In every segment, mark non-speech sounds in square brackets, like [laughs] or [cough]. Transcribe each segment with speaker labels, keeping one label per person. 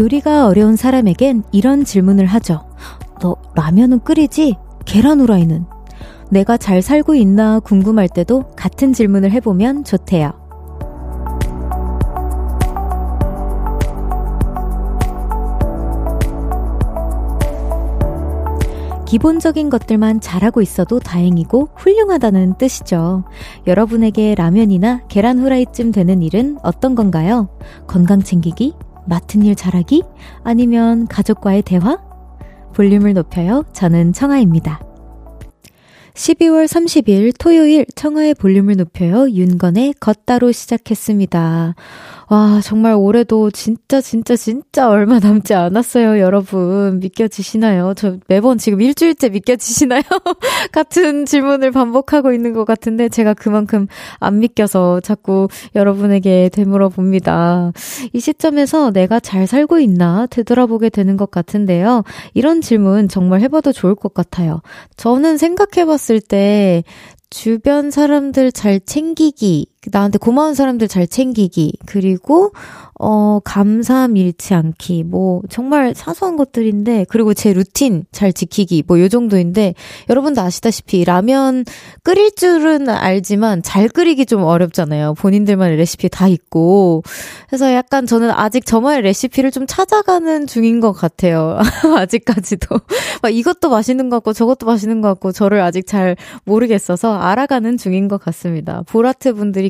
Speaker 1: 요리가 어려운 사람에겐 이런 질문을 하죠. 너 라면은 끓이지? 계란 후라이는? 내가 잘 살고 있나 궁금할 때도 같은 질문을 해보면 좋대요. 기본적인 것들만 잘하고 있어도 다행이고 훌륭하다는 뜻이죠. 여러분에게 라면이나 계란 후라이쯤 되는 일은 어떤 건가요? 건강 챙기기? 맡은 일 잘하기? 아니면 가족과의 대화? 볼륨을 높여요. 저는 청아입니다. 12월 30일 토요일 청하의 볼륨을 높여요. 윤건의 걷다로 시작했습니다. 와, 정말 올해도 진짜, 진짜, 진짜 얼마 남지 않았어요, 여러분. 믿겨지시나요? 저 매번 지금 일주일째 믿겨지시나요? [laughs] 같은 질문을 반복하고 있는 것 같은데, 제가 그만큼 안 믿겨서 자꾸 여러분에게 되물어 봅니다. 이 시점에서 내가 잘 살고 있나 되돌아보게 되는 것 같은데요. 이런 질문 정말 해봐도 좋을 것 같아요. 저는 생각해봤을 때, 주변 사람들 잘 챙기기, 나한테 고마운 사람들 잘 챙기기, 그리고, 어, 감사함 잃지 않기, 뭐, 정말 사소한 것들인데, 그리고 제 루틴 잘 지키기, 뭐, 요 정도인데, 여러분도 아시다시피, 라면 끓일 줄은 알지만, 잘 끓이기 좀 어렵잖아요. 본인들만의 레시피 다 있고. 그래서 약간 저는 아직 저만의 레시피를 좀 찾아가는 중인 것 같아요. [laughs] 아직까지도. 막 이것도 맛있는 것 같고, 저것도 맛있는 것 같고, 저를 아직 잘 모르겠어서 알아가는 중인 것 같습니다. 보라트 분들이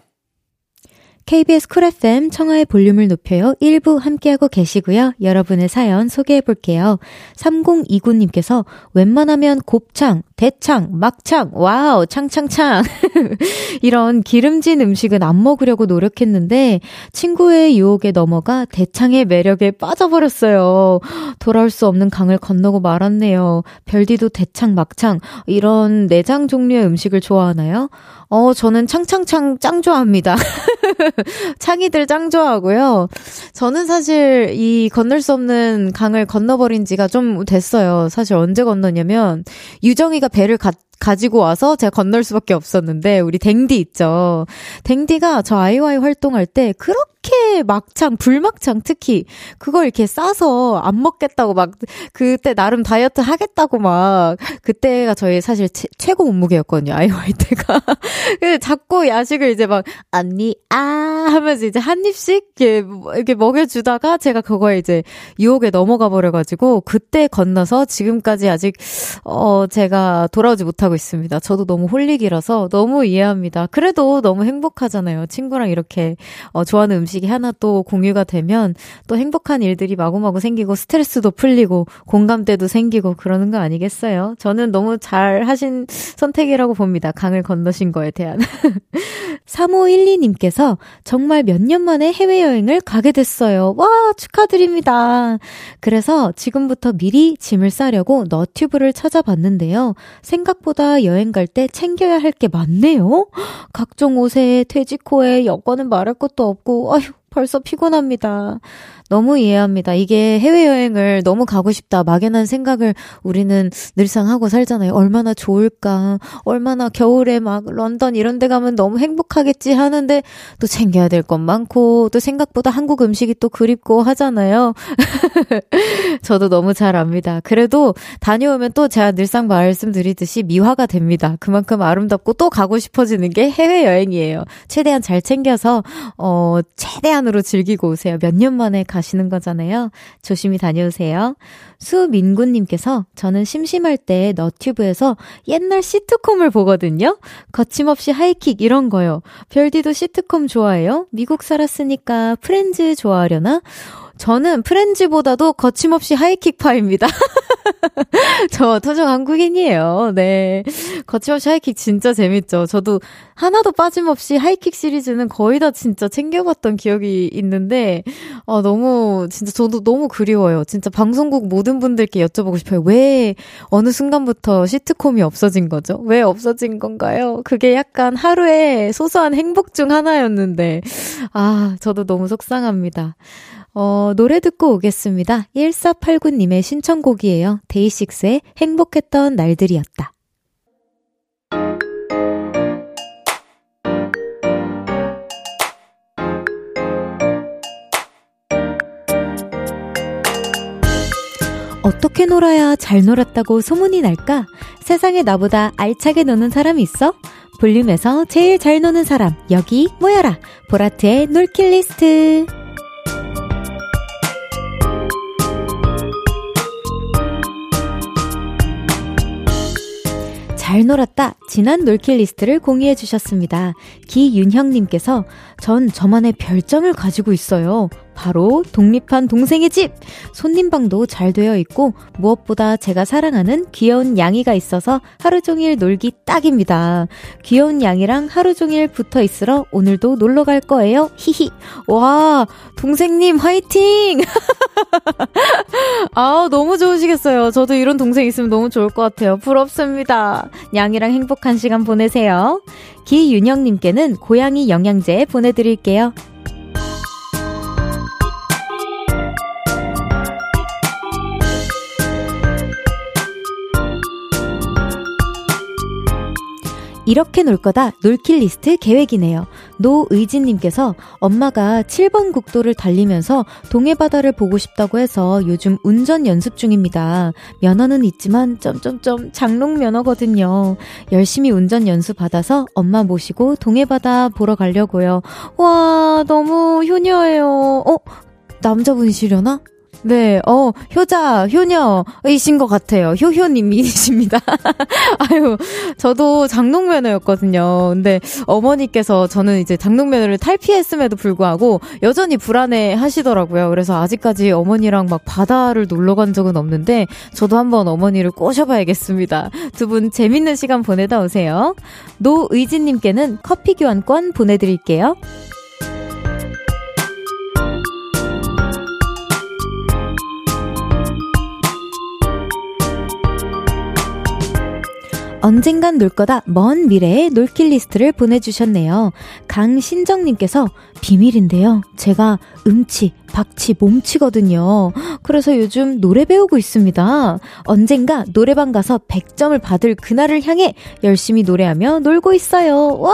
Speaker 1: KBS 쿨 FM 청하의 볼륨을 높여요. 1부 함께하고 계시고요. 여러분의 사연 소개해 볼게요. 3029님께서 웬만하면 곱창, 대창, 막창, 와우, 창창창. [laughs] 이런 기름진 음식은 안 먹으려고 노력했는데 친구의 유혹에 넘어가 대창의 매력에 빠져버렸어요. 돌아올 수 없는 강을 건너고 말았네요. 별디도 대창, 막창, 이런 내장 종류의 음식을 좋아하나요? 어, 저는 창창창 짱 좋아합니다. [laughs] 창이들 짱 좋아하고요. 저는 사실 이 건널 수 없는 강을 건너버린 지가 좀 됐어요. 사실 언제 건너냐면, 유정이가 배를 갔 가지고 와서 제가 건널 수밖에 없었는데 우리 댕디 있죠. 댕디가 저 아이와이 활동할 때 그렇게 막창 불막창 특히 그걸 이렇게 싸서 안 먹겠다고 막 그때 나름 다이어트 하겠다고 막 그때가 저희 사실 최, 최고 몸무게였거든요. 아이와이 때가. [laughs] 근데 자꾸 야식을 이제 막 언니 아 하면서 이제 한 입씩 이렇게, 이렇게 먹여주다가 제가 그거에 이제 유혹에 넘어가 버려가지고 그때 건너서 지금까지 아직 어 제가 돌아오지 못하고 하고 있습니다. 저도 너무 홀릭이라서 너무 이해합니다. 그래도 너무 행복하잖아요. 친구랑 이렇게 어, 좋아하는 음식이 하나 또 공유가 되면 또 행복한 일들이 마구마구 생기고 스트레스도 풀리고 공감대도 생기고 그러는 거 아니겠어요? 저는 너무 잘 하신 선택이라고 봅니다. 강을 건너신 거에 대한. [laughs] 3512님께서 정말 몇 년 만에 해외여행을 가게 됐어요. 와, 축하드립니다. 그래서 지금부터 미리 짐을 싸려고 너튜브를 찾아봤는데요. 생각보다 생각보다 여행 갈 때 챙겨야 할 게 많네요. [gasps] 각종 옷에 퇴직호에 여권은 말할 것도 없고, 아휴, 벌써 피곤합니다. 너무 이해합니다. 이게 해외여행을 너무 가고 싶다, 막연한 생각을 우리는 늘상 하고 살잖아요. 얼마나 좋을까. 얼마나 겨울에 막 런던 이런 데 가면 너무 행복하겠지 하는데 또 챙겨야 될 것 많고 또 생각보다 한국 음식이 또 그립고 하잖아요. [laughs] 저도 너무 잘 압니다. 그래도 다녀오면 또 제가 늘상 말씀드리듯이 미화가 됩니다. 그만큼 아름답고 또 가고 싶어지는 게 해외여행이에요. 최대한 잘 챙겨서, 어, 최대한 시간으로 즐기고 오세요. 몇 년 만에 가시는 거잖아요. 조심히 다녀오세요. 수민구님께서 저는 심심할 때 너튜브에서 옛날 시트콤을 보거든요. 거침없이 하이킥 이런 거요. 별디도 시트콤 좋아해요? 미국 살았으니까 프렌즈 좋아하려나? 저는 프렌즈보다도 거침없이 하이킥파입니다. [laughs] 저 토종 한국인이에요. 네. 거침없이 하이킥 진짜 재밌죠. 저도 하나도 빠짐없이 하이킥 시리즈는 거의 다 진짜 챙겨봤던 기억이 있는데, 어, 너무, 진짜 저도 너무 그리워요. 진짜 방송국 모든 분들께 여쭤보고 싶어요. 왜 어느 순간부터 시트콤이 없어진 거죠? 왜 없어진 건가요? 그게 약간 하루의 소소한 행복 중 하나였는데, 아, 저도 너무 속상합니다. 어, 노래 듣고 오겠습니다. 1489님의 신청곡이에요. 데이식스의 행복했던 날들이었다. 어떻게 놀아야 잘 놀았다고 소문이 날까? 세상에 나보다 알차게 노는 사람이 있어? 볼륨에서 제일 잘 노는 사람, 여기 모여라! 보라트의 놀킷리스트! 잘 놀았다. 지난 놀킷리스트를 공유해 주셨습니다. 기윤형님께서 전 저만의 별점을 가지고 있어요. 바로 독립한 동생의 집! 손님방도 잘 되어 있고 무엇보다 제가 사랑하는 귀여운 양이가 있어서 하루 종일 놀기 딱입니다. 귀여운 양이랑 하루 종일 붙어 있으러 오늘도 놀러 갈 거예요. 히히. 와, 동생님 화이팅! [laughs] 아, 너무 좋으시겠어요. 저도 이런 동생 있으면 너무 좋을 것 같아요. 부럽습니다. 양이랑 행복한 시간 보내세요. 기윤영님께는 고양이 영양제 보내드릴게요. 이렇게 놀 거다 놀킬 리스트 계획이네요. 노의진님께서 엄마가 7번 국도를 달리면서 동해바다를 보고 싶다고 해서 요즘 운전 연습 중입니다. 면허는 있지만 점점점 장롱 면허거든요. 열심히 운전 연수 받아서 엄마 모시고 동해바다 보러 가려고요. 와 너무 효녀예요. 어 남자분이시려나? 네, 어, 효자, 효녀이신 것 같아요. 효효님이십니다. [laughs] 아유, 저도 장롱면허였거든요. 근데 어머니께서 저는 이제 장롱면허를 탈피했음에도 불구하고 여전히 불안해 하시더라고요. 그래서 아직까지 어머니랑 막 바다를 놀러 간 적은 없는데 저도 한번 어머니를 꼬셔봐야겠습니다. 두 분 재밌는 시간 보내다 오세요. 노의진님께는 커피 교환권 보내드릴게요. 언젠간 놀 거다 먼 미래의 놀킷리스트를 보내주셨네요. 강신정님께서 비밀인데요. 제가 음치, 박치, 몸치거든요. 그래서 요즘 노래 배우고 있습니다. 언젠가 노래방 가서 100점을 받을 그날을 향해 열심히 노래하며 놀고 있어요. 와!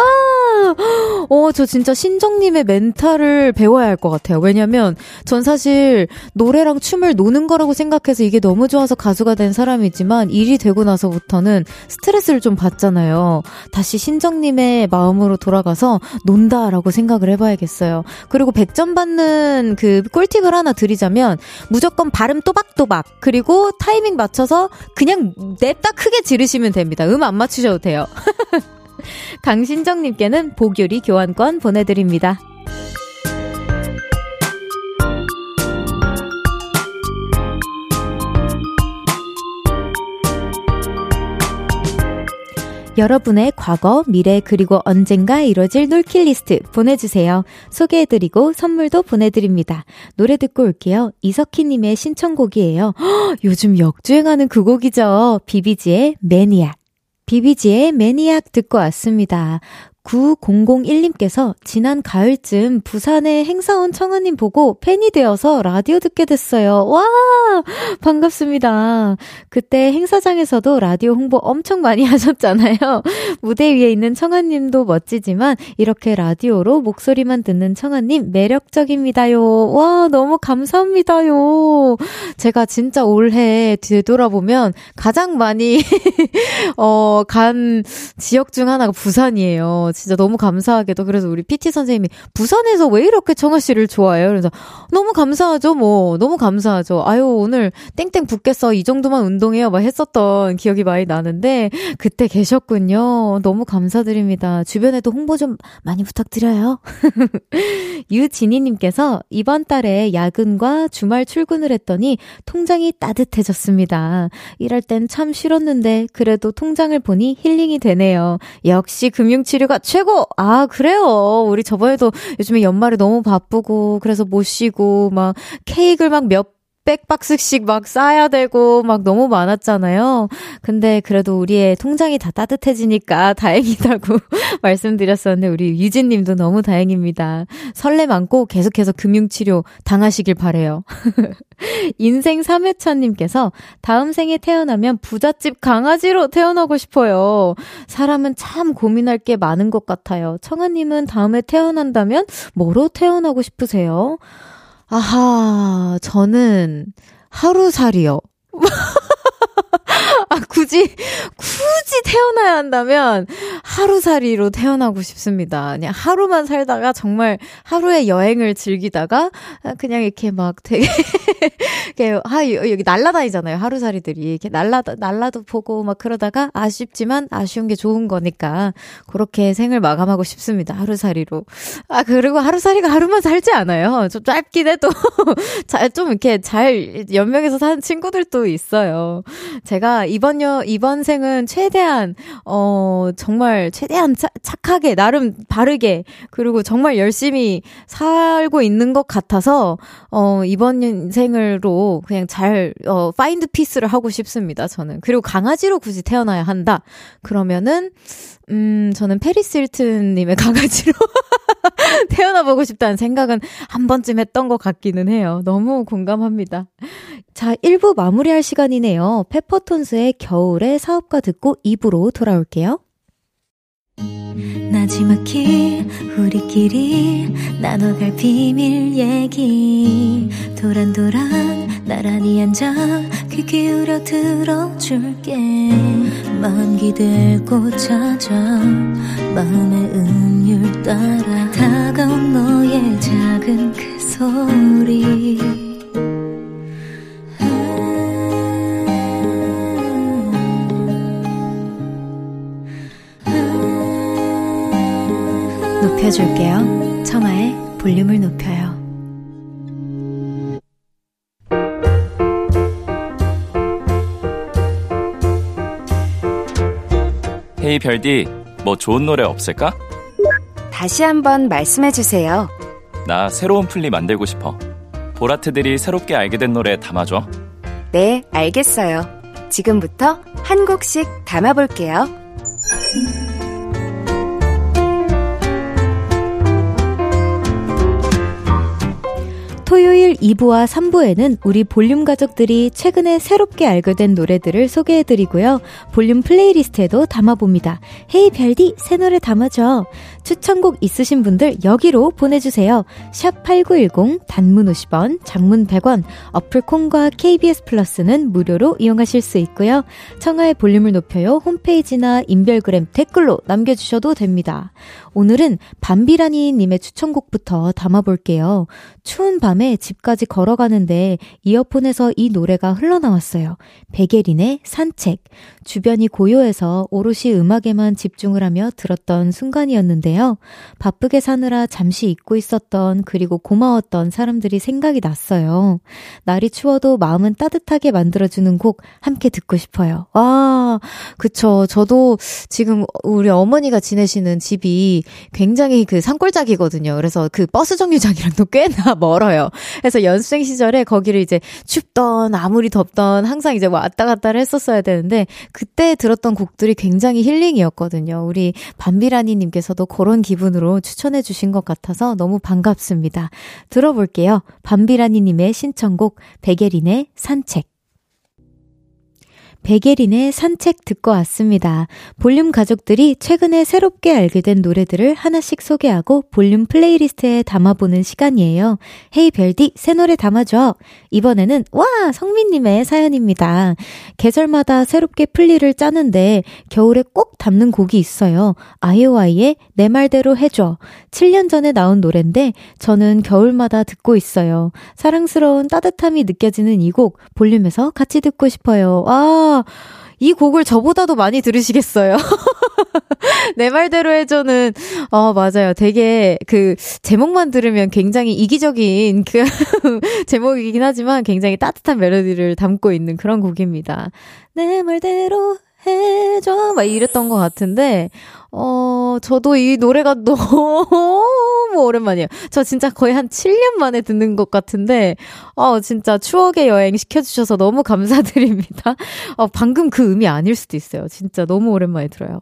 Speaker 1: 어, 저 진짜 신정님의 멘탈을 배워야 할 것 같아요. 왜냐면 전 사실 노래랑 춤을 노는 거라고 생각해서 이게 너무 좋아서 가수가 된 사람이지만 일이 되고 나서부터는 스트레스를 좀 받잖아요. 다시 신정님의 마음으로 돌아가서 논다라고 생각을 해봐야겠어요. 그리고 100점 받는 그 꿀팁을 하나 드리자면 무조건 발음 또박또박 그리고 타이밍 맞춰서 그냥 냅다 크게 지르시면 됩니다. 음 안 맞추셔도 돼요. [laughs] 강신정님께는 보교리 교환권 보내드립니다. 여러분의 과거, 미래, 그리고 언젠가 이뤄질 놀킷리스트 보내주세요. 소개해드리고 선물도 보내드립니다. 노래 듣고 올게요. 이석희님의 신청곡이에요. 허, [gasps] 요즘 역주행하는 그 곡이죠. 비비지의 Maniac. 비비지의 Maniac 듣고 왔습니다. 9001님께서 지난 가을쯤 부산에 행사 온 청하님 보고 팬이 되어서 라디오 듣게 됐어요. 와! 반갑습니다. 그때 행사장에서도 라디오 홍보 엄청 많이 [laughs] 하셨잖아요. 무대 위에 있는 청아님도 멋지지만 이렇게 라디오로 목소리만 듣는 청아님 매력적입니다요. 와, 너무 감사합니다요. 제가 진짜 올해 되돌아보면 가장 많이, [laughs] 어, 간 지역 중 하나가 부산이에요. 진짜 너무 감사하게도. 그래서 우리 PT 선생님이 부산에서 왜 이렇게 청아 씨를 좋아해요? 그래서 너무 감사하죠, 뭐. 너무 감사하죠. 아유, 오늘 땡땡 붙겠어. 이 정도만 운동해요. 막 했었던 기억이 많이 나는데, 그때 계셨군요. 너무 감사드립니다. 주변에도 홍보 좀 많이 부탁드려요. [laughs] 유진희님께서 이번 달에 야근과 주말 출근을 했더니 통장이 따뜻해졌습니다. 일할 땐참 싫었는데 그래도 통장을 보니 힐링이 되네요. 역시 금융치료가 최고! 아, 그래요. 우리 저번에도 요즘에 연말에 너무 바쁘고 그래서 못 쉬고 막 케이크를 막 몇 백박스씩 막 쌓아야 되고 막 너무 많았잖아요. 근데 그래도 우리의 통장이 다 따뜻해지니까 [laughs] 다행이다고 [laughs] 말씀드렸었는데 우리 유진 님도 너무 다행입니다. 설렘 안고 계속해서 금융치료 당하시길 바래요. [laughs] 인생 3회차 님께서 다음 생에 태어나면 부잣집 강아지로 태어나고 싶어요. 사람은 참 고민할 게 많은 것 같아요. 청아 님은 다음에 태어난다면 뭐로 태어나고 싶으세요? 아하, 저는 하루살이요. [laughs] [laughs] 아, 굳이, 굳이 태어나야 한다면 하루살이로 태어나고 싶습니다. 그냥 하루만 살다가 정말 하루의 여행을 즐기다가 그냥 이렇게 막 되게, [laughs] 이렇게, 하, 여기 날라다니잖아요. 하루살이들이. 이렇게 날라, 날라도 보고 막 그러다가 아쉽지만 아쉬운 게 좋은 거니까 그렇게 생을 마감하고 싶습니다. 하루살이로. 아, 그리고 하루살이가 하루만 살지 않아요. 좀 짧긴 해도 [laughs] 잘, 좀 이렇게 잘 연명해서 사는 친구들도 있어요. 제가 이번 여, 이번 생은 최대한, 어, 정말 최대한 차, 착하게, 나름 바르게, 그리고 정말 열심히 살고 있는 것 같아서, 어, 이번 생으로 그냥 잘, 어, find peace를 하고 싶습니다, 저는. 그리고 강아지로 굳이 태어나야 한다. 그러면은, 음, 저는 페리스 힐튼님의 [laughs] 강아지로 [laughs] 태어나보고 싶다는 생각은 한 번쯤 했던 것 같기는 해요. 너무 공감합니다. 자, 1부 마무리할 시간이네요. 페퍼톤스의 겨울의 사업가 듣고 2부로 돌아올게요. 나지막히 우리끼리 나눠갈 비밀 얘기 도란도란 나란히 앉아 귀 기울여 들어줄게 마음 기대고 찾아 마음의 음율 따라 다가온 너의 작은 그 소리 높여줄게요. 청하의 볼륨을 높여요.
Speaker 2: 헤이 별디, 뭐 좋은 노래 없을까?
Speaker 3: 다시 한번 말씀해 주세요.
Speaker 2: 나 새로운 플리 만들고 싶어. 보라트들이 새롭게 알게 된 노래 담아줘.
Speaker 3: 네, 알겠어요. 지금부터 한 곡씩 담아볼게요.
Speaker 1: 토요일 2부와 3부에는 우리 볼륨 가족들이 최근에 새롭게 알게 된 노래들을 소개해드리고요. 볼륨 플레이리스트에도 담아봅니다. hey 별디, 새 노래 담아줘. 추천곡 있으신 분들 여기로 보내주세요. 샵 8910, 단문 50원, 장문 100원, 어플 콩과 KBS 플러스는 무료로 이용하실 수 있고요. 청하의 볼륨을 높여요. 홈페이지나 인별그램 댓글로 남겨주셔도 됩니다. 오늘은 밤비라니님의 추천곡부터 담아볼게요. 추운 밤에 집까지 걸어가는데 이어폰에서 이 노래가 흘러나왔어요. 베게린의 산책. 주변이 고요해서 오롯이 음악에만 집중을 하며 들었던 순간이었는데요. 바쁘게 사느라 잠시 잊고 있었던 그리고 고마웠던 사람들이 생각이 났어요. 날이 추워도 마음은 따뜻하게 만들어주는 곡 함께 듣고 싶어요. 와, 그쵸. 저도 지금 우리 어머니가 지내시는 집이 굉장히 그 산골짜기거든요. 그래서 그 버스 정류장이랑도 꽤나 [laughs] 멀어요. 그래서 연수생 시절에 거기를 이제 춥던 아무리 덥던 항상 이제 왔다 갔다를 했었어야 되는데 그때 들었던 곡들이 굉장히 힐링이었거든요. 우리 밤비라니님께서도 그런 기분으로 추천해 주신 것 같아서 너무 반갑습니다. 들어볼게요. 밤비라니님의 신청곡 백예린의 산책. 백예린의 산책 듣고 왔습니다. 볼륨 가족들이 최근에 새롭게 알게 된 노래들을 하나씩 소개하고 볼륨 플레이리스트에 담아보는 시간이에요. 헤이 별디, 새 노래 담아줘. 이번에는, 와! 성민님의 사연입니다. 계절마다 새롭게 플리를 짜는데 겨울에 꼭 담는 곡이 있어요. 아이오아이의 내 말대로 해줘. 7년 전에 나온 노랜데 저는 겨울마다 듣고 있어요. 사랑스러운 따뜻함이 느껴지는 이 곡 볼륨에서 같이 듣고 싶어요. 와, 이 곡을 저보다도 많이 들으시겠어요. [laughs] 내 말대로 해줘는, 어, 맞아요. 되게 그 제목만 들으면 굉장히 이기적인 그 [laughs] 제목이긴 하지만 굉장히 따뜻한 멜로디를 담고 있는 그런 곡입니다. 내 말대로 해줘. 막 이랬던 것 같은데, 어, 저도 이 노래가 [laughs] 너무 오랜만이에요. 저 진짜 거의 한 7년 만에 듣는 것 같은데, 어, 진짜 추억의 여행 시켜주셔서 너무 감사드립니다. 어, 방금 그 음이 아닐 수도 있어요. 진짜 너무 오랜만에 들어요.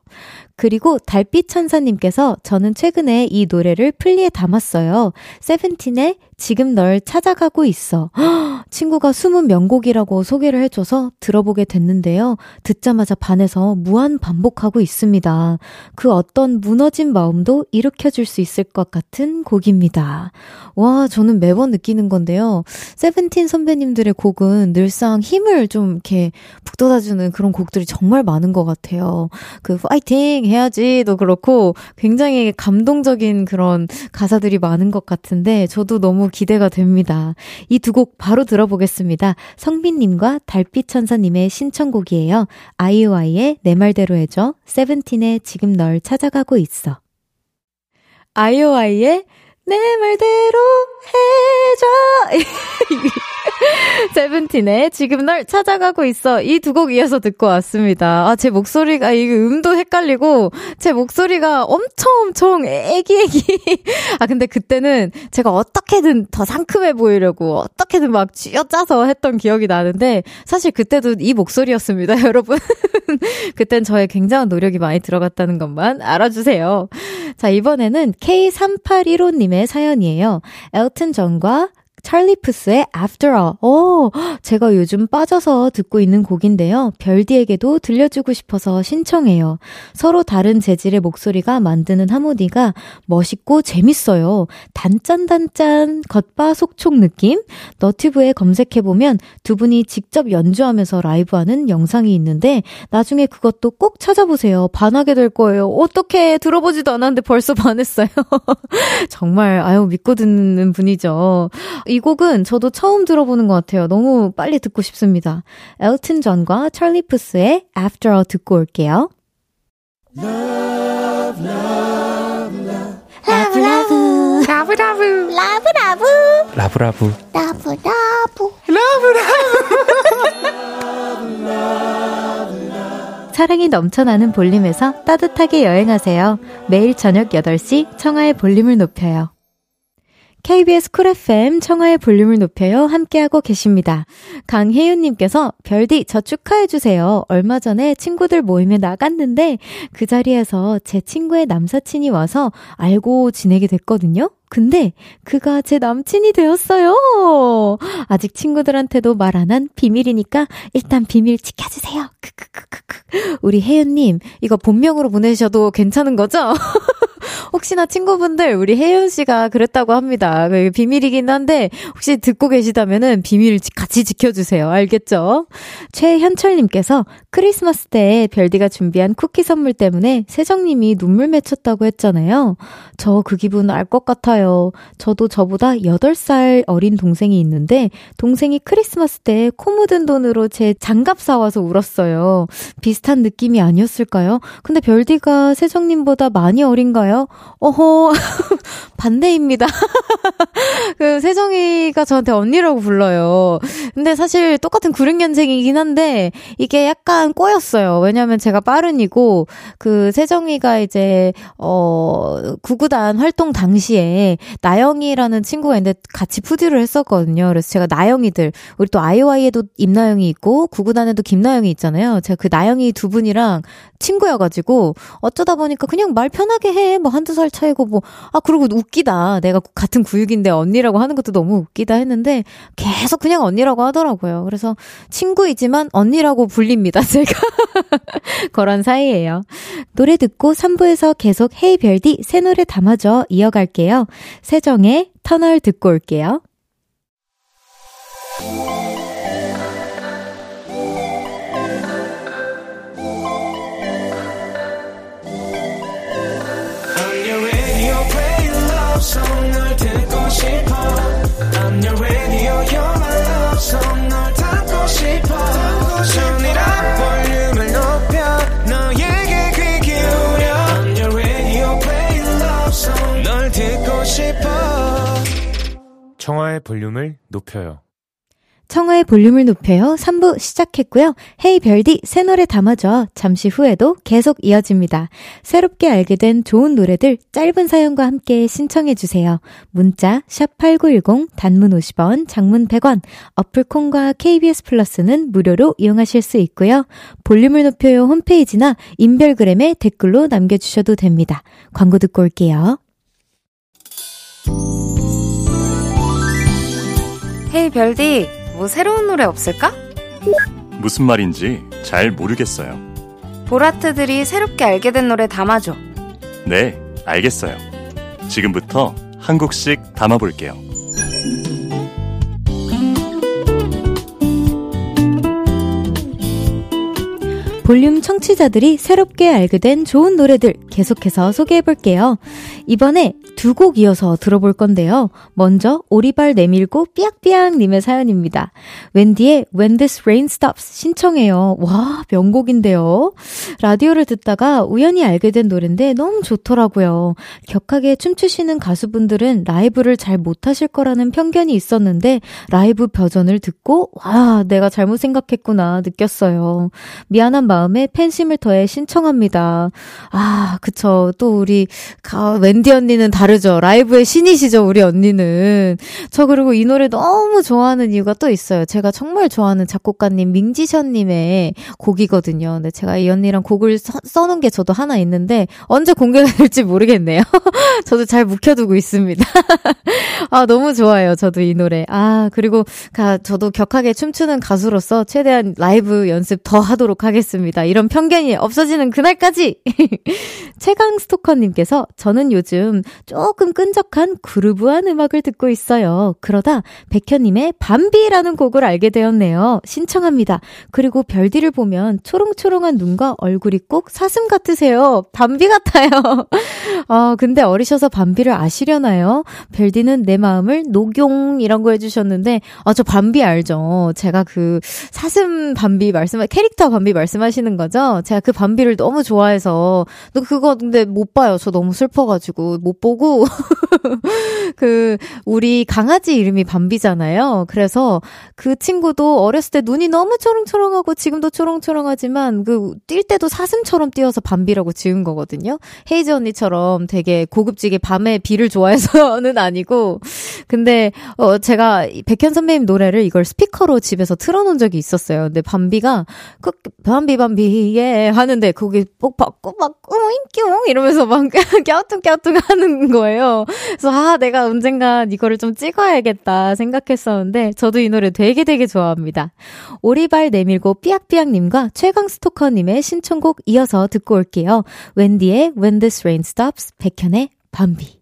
Speaker 1: 그리고 달빛 천사님께서 저는 최근에 이 노래를 플리에 담았어요. 세븐틴의 지금 널 찾아가고 있어. [gasps] 친구가 숨은 명곡이라고 소개를 해줘서 들어보게 됐는데요. 듣자마자 반해서 무한 반복하고 있습니다. 그 어떤 무너진 마음도 일으켜줄 수 있을 것 같은 곡입니다. 와, 저는 매번 느끼는 건데요. 세븐틴 선배님들의 곡은 늘상 힘을 좀 이렇게 북돋아주는 그런 곡들이 정말 많은 것 같아요. 그 파이팅 해야지도 그렇고 굉장히 감동적인 그런 가사들이 많은 것 같은데 저도 너무 기대가 됩니다. 이 두 곡 바로 들어보겠습니다. 성빈님과 달빛천사님의 신청곡이에요. 아이오아이의 내 말대로 해줘. 세븐틴의 지금 널 찾아가고 있어. 아이오아이의 내 말대로 해줘. [laughs] 세븐틴의 지금 널 찾아가고 있어. 이 두 곡 이어서 듣고 왔습니다. 아, 제 목소리가, 이 음도 헷갈리고, 제 목소리가 엄청 엄청 애기애기. [laughs] 아, 근데 그때는 제가 어떻게든 더 상큼해 보이려고, 어떻게든 막 쥐어짜서 했던 기억이 나는데, 사실 그때도 이 목소리였습니다, [laughs] 여러분. 그땐 저의 굉장한 노력이 많이 들어갔다는 것만 알아주세요. 자, 이번에는 K3815님의 사연이에요. 엘튼 전과 찰리 푸스의 After All. 오, 제가 요즘 빠져서 듣고 있는 곡인데요. 별디에게도 들려주고 싶어서 신청해요. 서로 다른 재질의 목소리가 만드는 하모니가 멋있고 재밌어요. 단짠단짠 겉바 속촉 느낌? 너튜브에 검색해보면 두 분이 직접 연주하면서 라이브하는 영상이 있는데 나중에 그것도 꼭 찾아보세요. 반하게 될 거예요. 어떻게 들어보지도 않았는데 벌써 반했어요. [laughs] 정말 아유 믿고 듣는 분이죠. 이 곡은 저도 처음 들어보는 것 같아요. 너무 빨리 듣고 싶습니다. 엘튼 존과 찰리 푸스의 After All 듣고 올게요. Love, love, love. 라브라브 라브라브 라브라브
Speaker 2: 라브라브
Speaker 1: 라브라브 라브라브 사랑이 넘쳐나는 볼륨에서 따뜻하게 여행하세요. 매일 저녁 8시 청하의 볼륨을 높여요. KBS 쿨 FM 청하의 볼륨을 높여요. 함께하고 계십니다. 강혜윤님께서 별디 저 축하해주세요. 얼마 전에 친구들 모임에 나갔는데 그 자리에서 제 친구의 남사친이 와서 알고 지내게 됐거든요. 근데 그가 제 남친이 되었어요. 아직 친구들한테도 말 안 한 비밀이니까 일단 비밀 지켜주세요. 크크크크크. 우리 혜윤님 이거 본명으로 보내셔도 괜찮은 거죠? [laughs] 혹시나 친구분들 우리 혜윤 씨가 그랬다고 합니다. 그 비밀이긴 한데 혹시 듣고 계시다면은 비밀 같이 지켜주세요. 알겠죠? 최현철님께서 크리스마스 때 별디가 준비한 쿠키 선물 때문에 세정님이 눈물 맺혔다고 했잖아요. 저 그 기분 알 것 같아요. 저도 저보다 8살 어린 동생이 있는데 동생이 크리스마스 때 코 묻은 돈으로 제 장갑 사와서 울었어요. 비슷한 느낌이 아니었을까요? 근데 별디가 세정님보다 많이 어린가요? 어허, [laughs] 반대입니다. [laughs] 그, 세정이가 저한테 언니라고 불러요. 근데 사실 똑같은 96년생이긴 한데, 이게 약간 꼬였어요. 왜냐면 제가 빠른이고, 그, 세정이가 이제, 어, 구구단 활동 당시에 때 나영이라는 친구가 있는데 같이 푸디를 했었거든요. 그래서 제가 나영이들 우리 또 아이오아이에도 임나영이 있고 구구단에도 김나영이 있잖아요. 제가 그 나영이 두 분이랑 친구여가지고 어쩌다 보니까 그냥 말 편하게 해. 뭐 한두 살 차이고 뭐, 아, 그리고 웃기다. 내가 같은 구육인데 언니라고 하는 것도 너무 웃기다 했는데 계속 그냥 언니라고 하더라고요. 그래서 친구이지만 언니라고 불립니다. [laughs] 제가. 그런 사이예요. 노래 듣고 3부에서 계속 헤이 별디 새 노래 담아줘 이어갈게요. 세정의 터널 듣고 올게요.
Speaker 4: 청하의 볼륨을 높여요.
Speaker 1: 청하의 볼륨을 높여요. 3부 시작했고요. 헤이 별디 새 노래 담아줘. 잠시 후에도 계속 이어집니다. 새롭게 알게 된 좋은 노래들 짧은 사연과 함께 신청해 주세요. 문자 샵8910 단문 50원, 장문 100원. 어플 콩과 KBS 플러스는 무료로 이용하실 수 있고요. 볼륨을 높여요 홈페이지나 인별그램에 댓글로 남겨 주셔도 됩니다. 광고 듣고 올게요.
Speaker 3: 헤이 별디, 뭐 새로운 노래 없을까?
Speaker 2: 무슨 말인지 잘 모르겠어요.
Speaker 3: 보라트들이 새롭게 알게 된 노래 담아줘.
Speaker 2: 네, 알겠어요. 지금부터 한 곡씩 담아볼게요.
Speaker 1: 볼륨 청취자들이 새롭게 알게 된 좋은 노래들 계속해서 소개해 볼게요. 이번에 두 곡 이어서 들어볼 건데요. 먼저 오리발 내밀고 삐약삐약님의 사연입니다. 웬디의 When This Rain Stops 신청해요. 와 명곡인데요. 라디오를 듣다가 우연히 알게 된 노래인데 너무 좋더라고요. 격하게 춤추시는 가수분들은 라이브를 잘 못하실 거라는 편견이 있었는데 라이브 버전을 듣고 와 내가 잘못 생각했구나 느꼈어요. 미안한 마음에 팬심을 더해 신청합니다. 아 그쵸 또 우리 가, 웬디 언니는 다 르죠. 라이브의 신이시죠, 우리 언니는. 저 그리고 이 노래 너무 좋아하는 이유가 또 있어요. 제가 정말 좋아하는 작곡가님 민지션님의 곡이거든요. 근데 제가 이 언니랑 곡을 써, 써놓은 게 저도 하나 있는데 언제 공개가 [laughs] 될지 모르겠네요. [laughs] 저도 잘 묵혀두고 있습니다. [laughs] 아, 너무 좋아요. 저도 이 노래. 아, 그리고 가, 저도 격하게 춤추는 가수로서 최대한 라이브 연습 더 하도록 하겠습니다. 이런 편견이 없어지는 그날까지! 최강 스토커님께서 저는 요즘 조금 끈적한 그루브한 음악을 듣고 있어요. 그러다 백현님의 밤비라는 곡을 알게 되었네요. 신청합니다. 그리고 별디를 보면 초롱초롱한 눈과 얼굴이 꼭 사슴 같으세요. 밤비 같아요. [laughs] 아, 근데 어리셔서 밤비를 아시려나요? 별디는 내 마음을 녹용 이런 거 해주셨는데, 아, 저 밤비 알죠? 제가 그 사슴 밤비 말씀, 캐릭터 밤비 말씀하시는 거죠? 제가 그 밤비를 너무 좋아해서, 너 그거 근데 못 봐요. 저 너무 슬퍼가지고. 못 보고, [laughs] 그, 우리 강아지 이름이 밤비잖아요. 그래서 그 친구도 어렸을 때 눈이 너무 초롱초롱하고 지금도 초롱초롱하지만 그 뛸 때도 사슴처럼 뛰어서 밤비라고 지은 거거든요. 헤이즈 언니처럼 되게 고급지게 밤에 비를 좋아해서는 [laughs] 아니고. 근데, 어, 제가 백현 선배님 노래를 이걸 스피커로 집에서 틀어놓은 적이 있었어요. 근데 밤비가, 그, 밤비, 밤비, 예, 하는데 거기 꼭 받고 막, 꾸잉, 이러면서 막 [laughs] 갸우뚱갸우뚱 하는 거예요. 그래서, 아, 내가 언젠간 이거를 좀 찍어야겠다 생각했었는데, 저도 이 노래 되게 되게 좋아합니다. 오리발 내밀고 삐약삐약님과 최강 스토커님의 신청곡 이어서 듣고 올게요. 웬디의 When This Rain Stops, 백현의 밤비.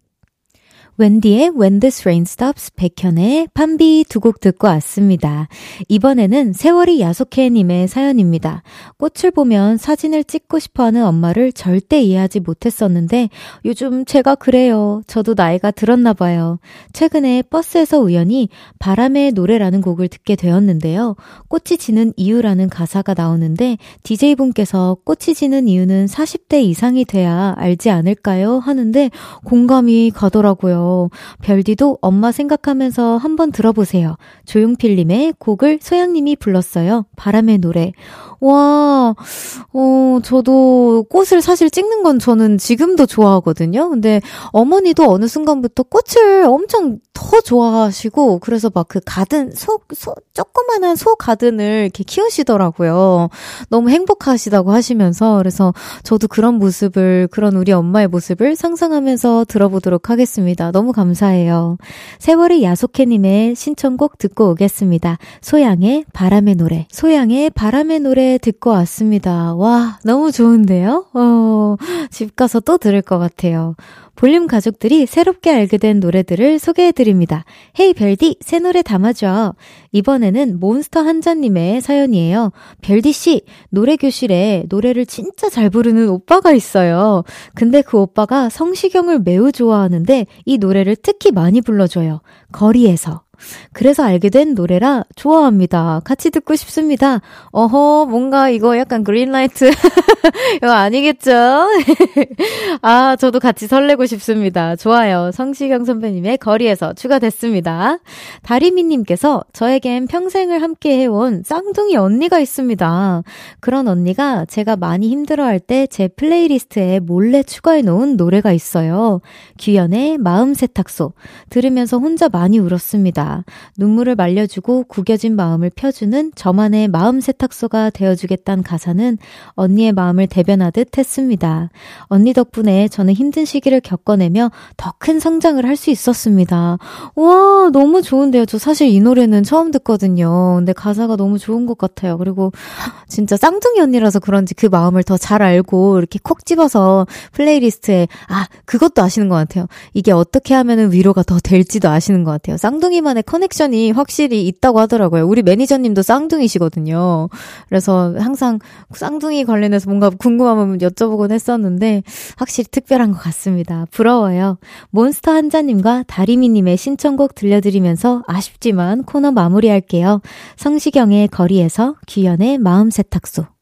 Speaker 1: 웬디의 When This Rain Stops, 백현의 판비 두 곡 듣고 왔습니다. 이번에는 세월이 야속해님의 사연입니다. 꽃을 보면 사진을 찍고 싶어하는 엄마를 절대 이해하지 못했었는데 요즘 제가 그래요. 저도 나이가 들었나 봐요. 최근에 버스에서 우연히 바람의 노래라는 곡을 듣게 되었는데요. 꽃이 지는 이유라는 가사가 나오는데 DJ분께서 꽃이 지는 이유는 40대 이상이 돼야 알지 않을까요? 하는데 공감이 가더라고요. 별디도 엄마 생각하면서 한번 들어보세요. 조용필님의 곡을 소양님이 불렀어요. 바람의 노래. 와, 어, 저도 꽃을 사실 찍는 건 저는 지금도 좋아하거든요. 근데 어머니도 어느 순간부터 꽃을 엄청 더 좋아하시고, 그래서 막 그 가든, 소, 소, 조그만한 소 가든을 이렇게 키우시더라고요. 너무 행복하시다고 하시면서, 그래서 저도 그런 모습을, 그런 우리 엄마의 모습을 상상하면서 들어보도록 하겠습니다. 너무 감사해요. 세월의 야속해님의 신청곡 듣고 오겠습니다. 소양의 바람의 노래. 소양의 바람의 노래 듣고 왔습니다. 와, 너무 좋은데요? 어, 집 가서 또 들을 것 같아요. 볼륨 가족들이 새롭게 알게 된 노래들을 소개해드립니다. 헤이 별디, 새 노래 담아줘. 이번에는 몬스터 한자님의 사연이에요. 별디씨, 노래교실에 노래를 진짜 잘 부르는 오빠가 있어요. 근데 그 오빠가 성시경을 매우 좋아하는데 이 노래를 특히 많이 불러줘요. 거리에서. 그래서 알게 된 노래라 좋아합니다. 같이 듣고 싶습니다. 어허, 뭔가 이거 약간 그린라이트. [laughs] 이거 아니겠죠? [laughs] 아, 저도 같이 설레고 싶습니다. 좋아요. 성시경 선배님의 거리에서 추가됐습니다. 다리미님께서 저에겐 평생을 함께 해온 쌍둥이 언니가 있습니다. 그런 언니가 제가 많이 힘들어할 때 제 플레이리스트에 몰래 추가해 놓은 노래가 있어요. 규현의 마음 세탁소. 들으면서 혼자 많이 울었습니다. 눈물을 말려주고 구겨진 마음을 펴주는 저만의 마음 세탁소가 되어주겠다는 가사는 언니의 마음을 대변하듯 했습니다. 언니 덕분에 저는 힘든 시기를 겪어내며 더 큰 성장을 할 수 있었습니다. 와, 너무 좋은데요. 저 사실 이 노래는 처음 듣거든요. 근데 가사가 너무 좋은 것 같아요. 그리고 진짜 쌍둥이 언니라서 그런지 그 마음을 더 잘 알고 이렇게 콕 집어서 플레이리스트에 아, 그것도 아시는 것 같아요. 이게 어떻게 하면 위로가 더 될지도 아시는 것 같아요. 쌍둥이만의 connection이 확실히 있다고 하더라고요. 우리 매니저님도 쌍둥이시거든요. 그래서 항상 쌍둥이 관련해서 뭔가 궁금하면 여쭤보곤 했었는데 확실히 특별한 것 같습니다. 부러워요. 몬스터 한자님과 다리미님의 신청곡 들려드리면서 아쉽지만 코너 마무리할게요. 성시경의 거리에서 귀연의 마음 세탁소.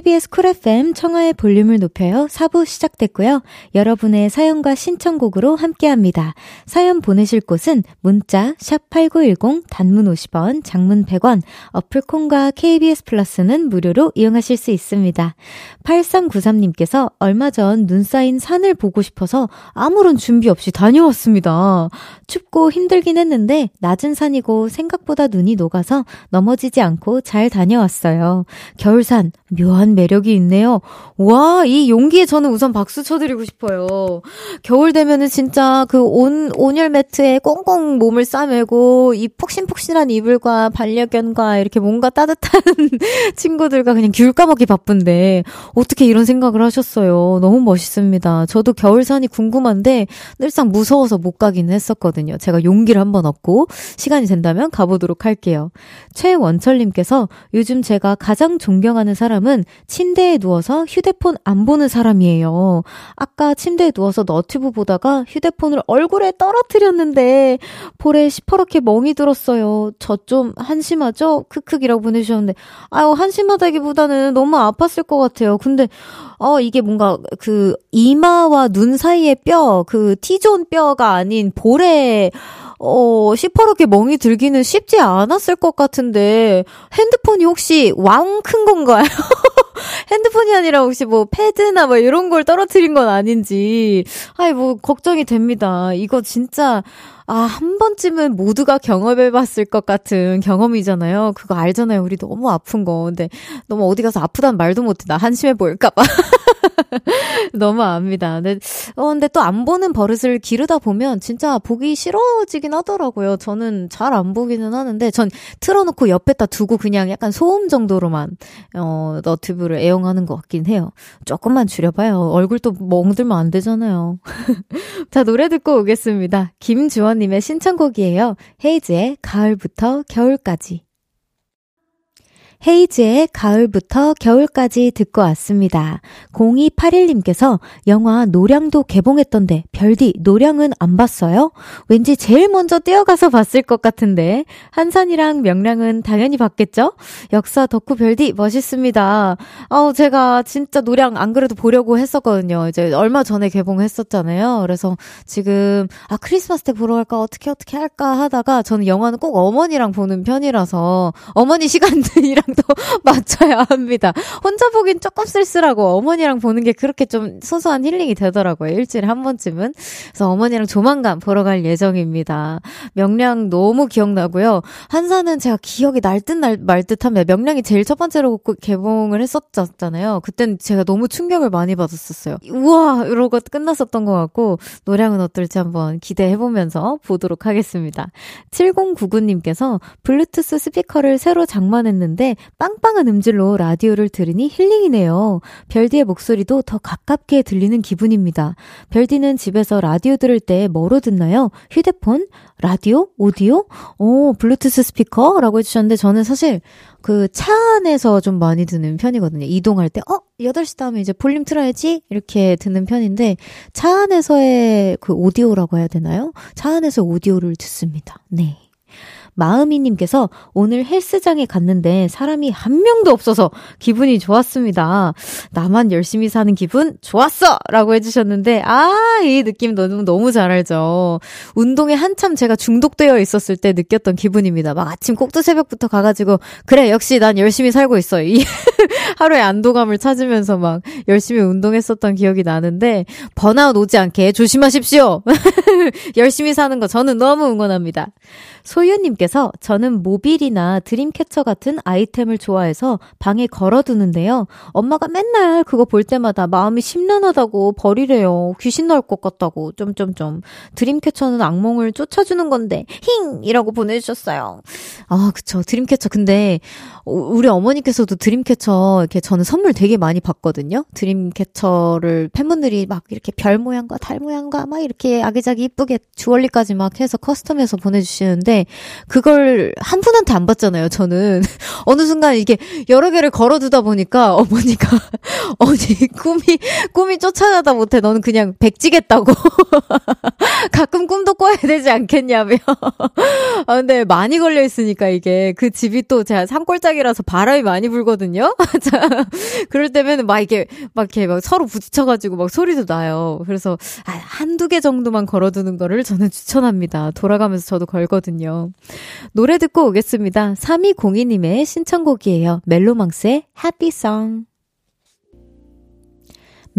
Speaker 1: KBS 쿨 FM 청하의 볼륨을 높여요. 4부 시작됐고요. 여러분의 사연과 신청곡으로 함께합니다. 사연 보내실 곳은 문자 샵8910 단문 50원, 장문 100원, 어플 콩과 KBS 플러스는 무료로 이용하실 수 있습니다. 8393님께서 얼마 전 눈 쌓인 산을 보고 싶어서 아무런 준비 없이 다녀왔습니다. 춥고 힘들긴 했는데 낮은 산이고 생각보다 눈이 녹아서 넘어지지 않고 잘 다녀왔어요. 겨울산 묘한 매력이 있네요. 와, 이 용기에 저는 우선 박수 쳐드리고 싶어요. 겨울 되면은 진짜 그 온, 온열 매트에 꽁꽁 몸을 싸매고 이 폭신폭신한 이불과 반려견과 이렇게 뭔가 따뜻한 [laughs] 친구들과 그냥 귤 까먹기 바쁜데 어떻게 이런 생각을 하셨어요. 너무 멋있습니다. 저도 겨울산이 궁금한데 늘상 무서워서 못 가기는 했었거든요. 제가 용기를 한번 얻고 시간이 된다면 가보도록 할게요. 최원철님께서 요즘 제가 가장 존경하는 사람은 침대에 누워서 휴대폰 안 보는 사람이에요. 아까 침대에 누워서 너튜브 보다가 휴대폰을 얼굴에 떨어뜨렸는데 볼에 시퍼렇게 멍이 들었어요. 저 좀 한심하죠? 크크이라고 보내주셨는데 아유 한심하다기보다는 너무 아팠을 것 같아요. 근데 어 이게 뭔가 그 이마와 눈 사이의 뼈, 그 T존 뼈가 아닌 볼에 어, 시퍼렇게 멍이 들기는 쉽지 않았을 것 같은데, 핸드폰이 혹시 왕 큰 건가요? [laughs] 핸드폰이 아니라 혹시 뭐 패드나 뭐 이런 걸 떨어뜨린 건 아닌지, 아이, 뭐, 걱정이 됩니다. 이거 진짜, 아, 한 번쯤은 모두가 경험해 봤을 것 같은 경험이잖아요. 그거 알잖아요. 우리 너무 아픈 거. 근데 너무 어디 가서 아프다는 말도 못해. 나 한심해 보일까봐. [laughs] 너무 압니다. 근데, 어, 근데 또 안 보는 버릇을 기르다 보면 진짜 보기 싫어지긴 하더라고요. 저는 잘 안 보기는 하는데, 전 틀어놓고 옆에다 두고 그냥 약간 소음 정도로만, 어, 너튜브를 애용하는 것 같긴 해요. 조금만 줄여봐요. 얼굴 또 멍들면 안 되잖아요. [laughs] 자, 노래 듣고 오겠습니다. 김주원 님의 신청곡이에요. 헤이즈의 가을부터 겨울까지. 헤이즈의 가을부터 겨울까지 듣고 왔습니다. 0281님께서 영화 노량도 개봉했던데 별디 노량은 안 봤어요? 왠지 제일 먼저 뛰어가서 봤을 것 같은데 한산이랑 명량은 당연히 봤겠죠? 역사 덕후 별디 멋있습니다. 어 제가 진짜 노량 안 그래도 보려고 했었거든요. 이제 얼마 전에 개봉했었잖아요. 그래서 지금 아 크리스마스 때 보러 갈까 어떻게 어떻게 할까 하다가 저는 영화는 꼭 어머니랑 보는 편이라서 어머니 시간들이랑 [laughs] 또 [laughs] 맞춰야 합니다. 혼자 보긴 조금 쓸쓸하고 어머니랑 보는 게 그렇게 좀 소소한 힐링이 되더라고요. 일주일에 한 번쯤은. 그래서 어머니랑 조만간 보러 갈 예정입니다. 명량 너무 기억나고요. 한사는 제가 기억이 날 듯 말 듯 합니다. 명량이 제일 첫 번째로 개봉을 했었잖아요. 그땐 제가 너무 충격을 많이 받았었어요. 우와! 이러고 끝났었던 것 같고, 노량은 어떨지 한번 기대해보면서 보도록 하겠습니다. 7099님께서 블루투스 스피커를 새로 장만했는데 빵빵한 음질로 라디오를 들으니 힐링이네요. 별디의 목소리도 더 가깝게 들리는 기분입니다. 별디는 집에서 라디오 들을 때 뭐로 듣나요? 휴대폰? 라디오? 오디오? 오, 블루투스 스피커? 라고 해주셨는데 저는 사실 그 차 안에서 좀 많이 듣는 편이거든요. 이동할 때, 어? 8시 다음에 이제 볼륨 틀어야지? 이렇게 듣는 편인데 차 안에서의 그 오디오라고 해야 되나요? 차 안에서 오디오를 듣습니다. 네. 마음이님께서 오늘 헬스장에 갔는데 사람이 한 명도 없어서 기분이 좋았습니다. 나만 열심히 사는 기분 좋았어! 라고 해주셨는데, 아, 이 느낌 너무, 너무 잘 알죠. 운동에 한참 제가 중독되어 있었을 때 느꼈던 기분입니다. 막 아침 꼭두 새벽부터 가가지고, 그래, 역시 난 열심히 살고 있어. 이 [laughs] 하루의 안도감을 찾으면서 막 열심히 운동했었던 기억이 나는데, 번아웃 오지 않게 조심하십시오! [laughs] 열심히 사는 거 저는 너무 응원합니다. 소유님께서 저는 모빌이나 드림캐쳐 같은 아이템을 좋아해서 방에 걸어두는데요. 엄마가 맨날 그거 볼 때마다 마음이 심란하다고 버리래요. 귀신 나올 것 같다고. 점점점. 드림캐쳐는 악몽을 쫓아주는 건데 힝! 이라고 보내주셨어요. 아, 그쵸. 드림캐쳐. 근데 우리 어머니께서도 드림캐쳐 이렇게 저는 선물 되게 많이 받거든요. 드림캐쳐를 팬분들이 막 이렇게 별 모양과 달 모양과 막 이렇게 아기자기 이쁘게 주얼리까지 막 해서 커스텀해서 보내주시는데 그걸 한 분한테 안 받잖아요. 저는 [laughs] 어느 순간 이게 여러 개를 걸어두다 보니까 어머니가 [laughs] 어디 꿈이 꿈이 쫓아가다 못해 너는 그냥 백지겠다고 [laughs] 가끔 꿈도 꿔야 되지 않겠냐며. 아 근데 많이 걸려 있으니까 이게 그 집이 또 제가 산골짜기라서 바람이 많이 불거든요. 자 그럴 때면 막 이게 막 이렇게 막 서로 부딪혀가지고 막 소리도 나요. 그래서 아, 한두 개 정도만 걸어두는 거를 저는 추천합니다. 돌아가면서 저도 걸거든요. 노래 듣고 오겠습니다. 3202님의 신청곡이에요. 멜로망스의 해피송.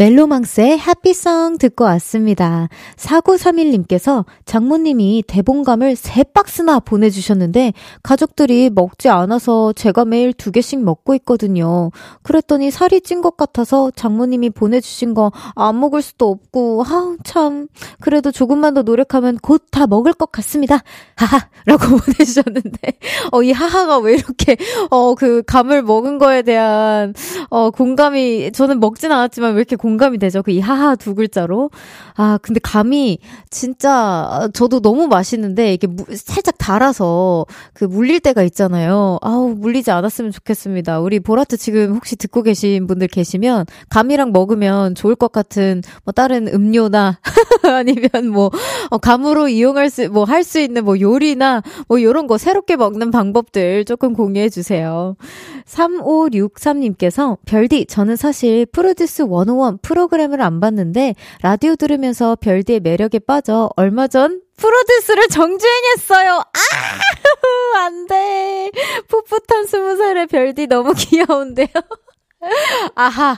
Speaker 1: 멜로망스의 해피송 듣고 왔습니다. 4931님께서 장모님이 대봉감을 3박스나 보내주셨는데 가족들이 먹지 않아서 제가 매일 두 개씩 먹고 있거든요. 그랬더니 살이 찐 것 같아서 장모님이 보내주신 거 안 먹을 수도 없고, 아우, 참. 그래도 조금만 더 노력하면 곧 다 먹을 것 같습니다. 하하! 라고 [laughs] 보내주셨는데, 어, 이 하하가 왜 이렇게, 어, 그 감을 먹은 거에 대한, 어, 공감이, 저는 먹진 않았지만 왜 이렇게 공감이 되죠. 그 이 하하 두 글자로. 아, 근데 감이 진짜 저도 너무 맛있는데 이게 무, 살짝 달아서 그 물릴 때가 있잖아요. 아우, 물리지 않았으면 좋겠습니다. 우리 보라트 지금 혹시 듣고 계신 분들 계시면 감이랑 먹으면 좋을 것 같은 뭐 다른 음료나 [laughs] 아니면 뭐 어, 감으로 이용할 수 뭐 할 수 있는 뭐 요리나 뭐 요런 거 새롭게 먹는 방법들 조금 공유해 주세요. 3563님께서 별디 저는 사실 프로듀스 101 프로그램을 안 봤는데 라디오 들으면서 별디의 매력에 빠져 얼마 전 프로듀스를 정주행했어요. 아! [laughs] 안 돼. 풋풋한 스무 살의 별디 너무 [laughs] 귀여운데요. 아하,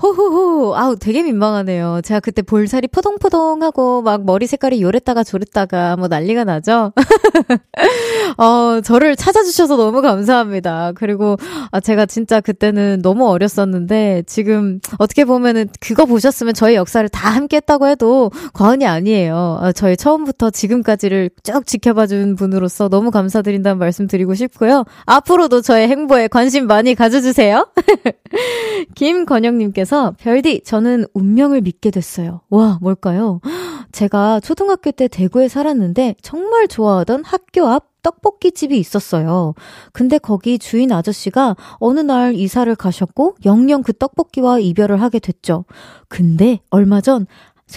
Speaker 1: 호호호. 아우, 되게 민망하네요. 제가 그때 볼살이 포동포동하고 막 머리 색깔이 요랬다가 조랬다가 뭐 난리가 나죠? [laughs] 어, 저를 찾아주셔서 너무 감사합니다. 그리고 아, 제가 진짜 그때는 너무 어렸었는데 지금 어떻게 보면은 그거 보셨으면 저의 역사를 다 함께 했다고 해도 과언이 아니에요. 아, 저희 처음부터 지금까지를 쭉 지켜봐준 분으로서 너무 감사드린다는 말씀 드리고 싶고요. 앞으로도 저의 행보에 관심 많이 가져주세요. [laughs] [laughs] 김건영님께서 별디 저는 운명을 믿게 됐어요. 와 뭘까요? [gasps] 제가 초등학교 때 대구에 살았는데 정말 좋아하던 학교 앞 떡볶이 집이 있었어요. 근데 거기 주인 아저씨가 어느 날 이사를 가셨고 영영 그 떡볶이와 이별을 하게 됐죠. 근데 얼마 전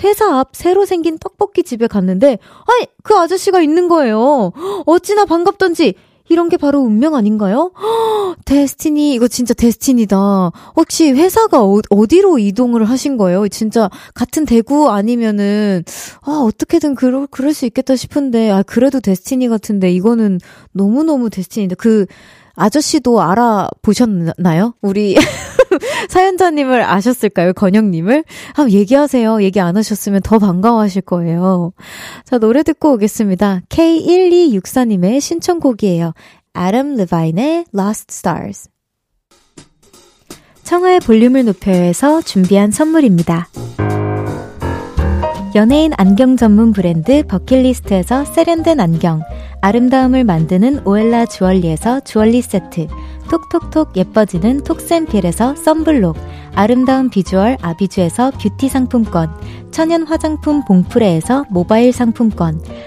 Speaker 1: 회사 앞 새로 생긴 떡볶이 집에 갔는데 아니 그 아저씨가 있는 거예요. [gasps] 어찌나 반갑던지 이런 게 바로 운명 아닌가요? [gasps] 데스티니, 이거 진짜 데스티니다. 혹시 회사가 어, 디로 이동을 하신 거예요? 진짜 같은 대구 아니면은, 아, 어떻게든 그럴, 그럴 수 있겠다 싶은데, 아, 그래도 데스티니 같은데, 이거는 너무 너무 데스티니인데, 그, 아저씨도 알아보셨나요? 우리 [laughs] [laughs] 사연자님을 아셨을까요? 건영님을? 아, 얘기하세요. 얘기 안 하셨으면 더 반가워하실 거예요. 자, 노래 듣고 오겠습니다. K1264님의 신청곡이에요. 아름 르바인의 Lost Stars. 청하의 볼륨을 높여서 준비한 선물입니다. 연예인 안경 전문 브랜드 버킷리스트에서 세련된 안경, 아름다움을 만드는 오엘라 주얼리에서 주얼리 세트, 톡톡톡 예뻐지는 톡센필에서 썬블록, 아름다운 비주얼 아비주에서 뷰티 상품권, 천연 화장품 봉프레에서 모바일 상품권,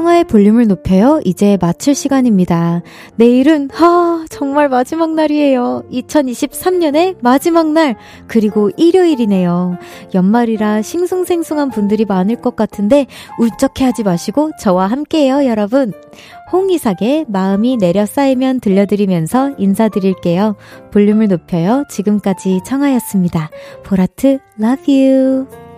Speaker 1: 청하의 볼륨을 높여요. 이제 마칠 시간입니다. 내일은, 하, 정말 마지막 날이에요. 2023년의 마지막 날, 그리고 일요일이네요. 연말이라 싱숭생숭한 분들이 많을 것 같은데, 울적해 하지 마시고, 저와 함께해요, 여러분. 홍이삭의 마음이 내려 쌓이면 들려드리면서 인사드릴게요. 볼륨을 높여요. 지금까지 청하였습니다. 보라트, love you.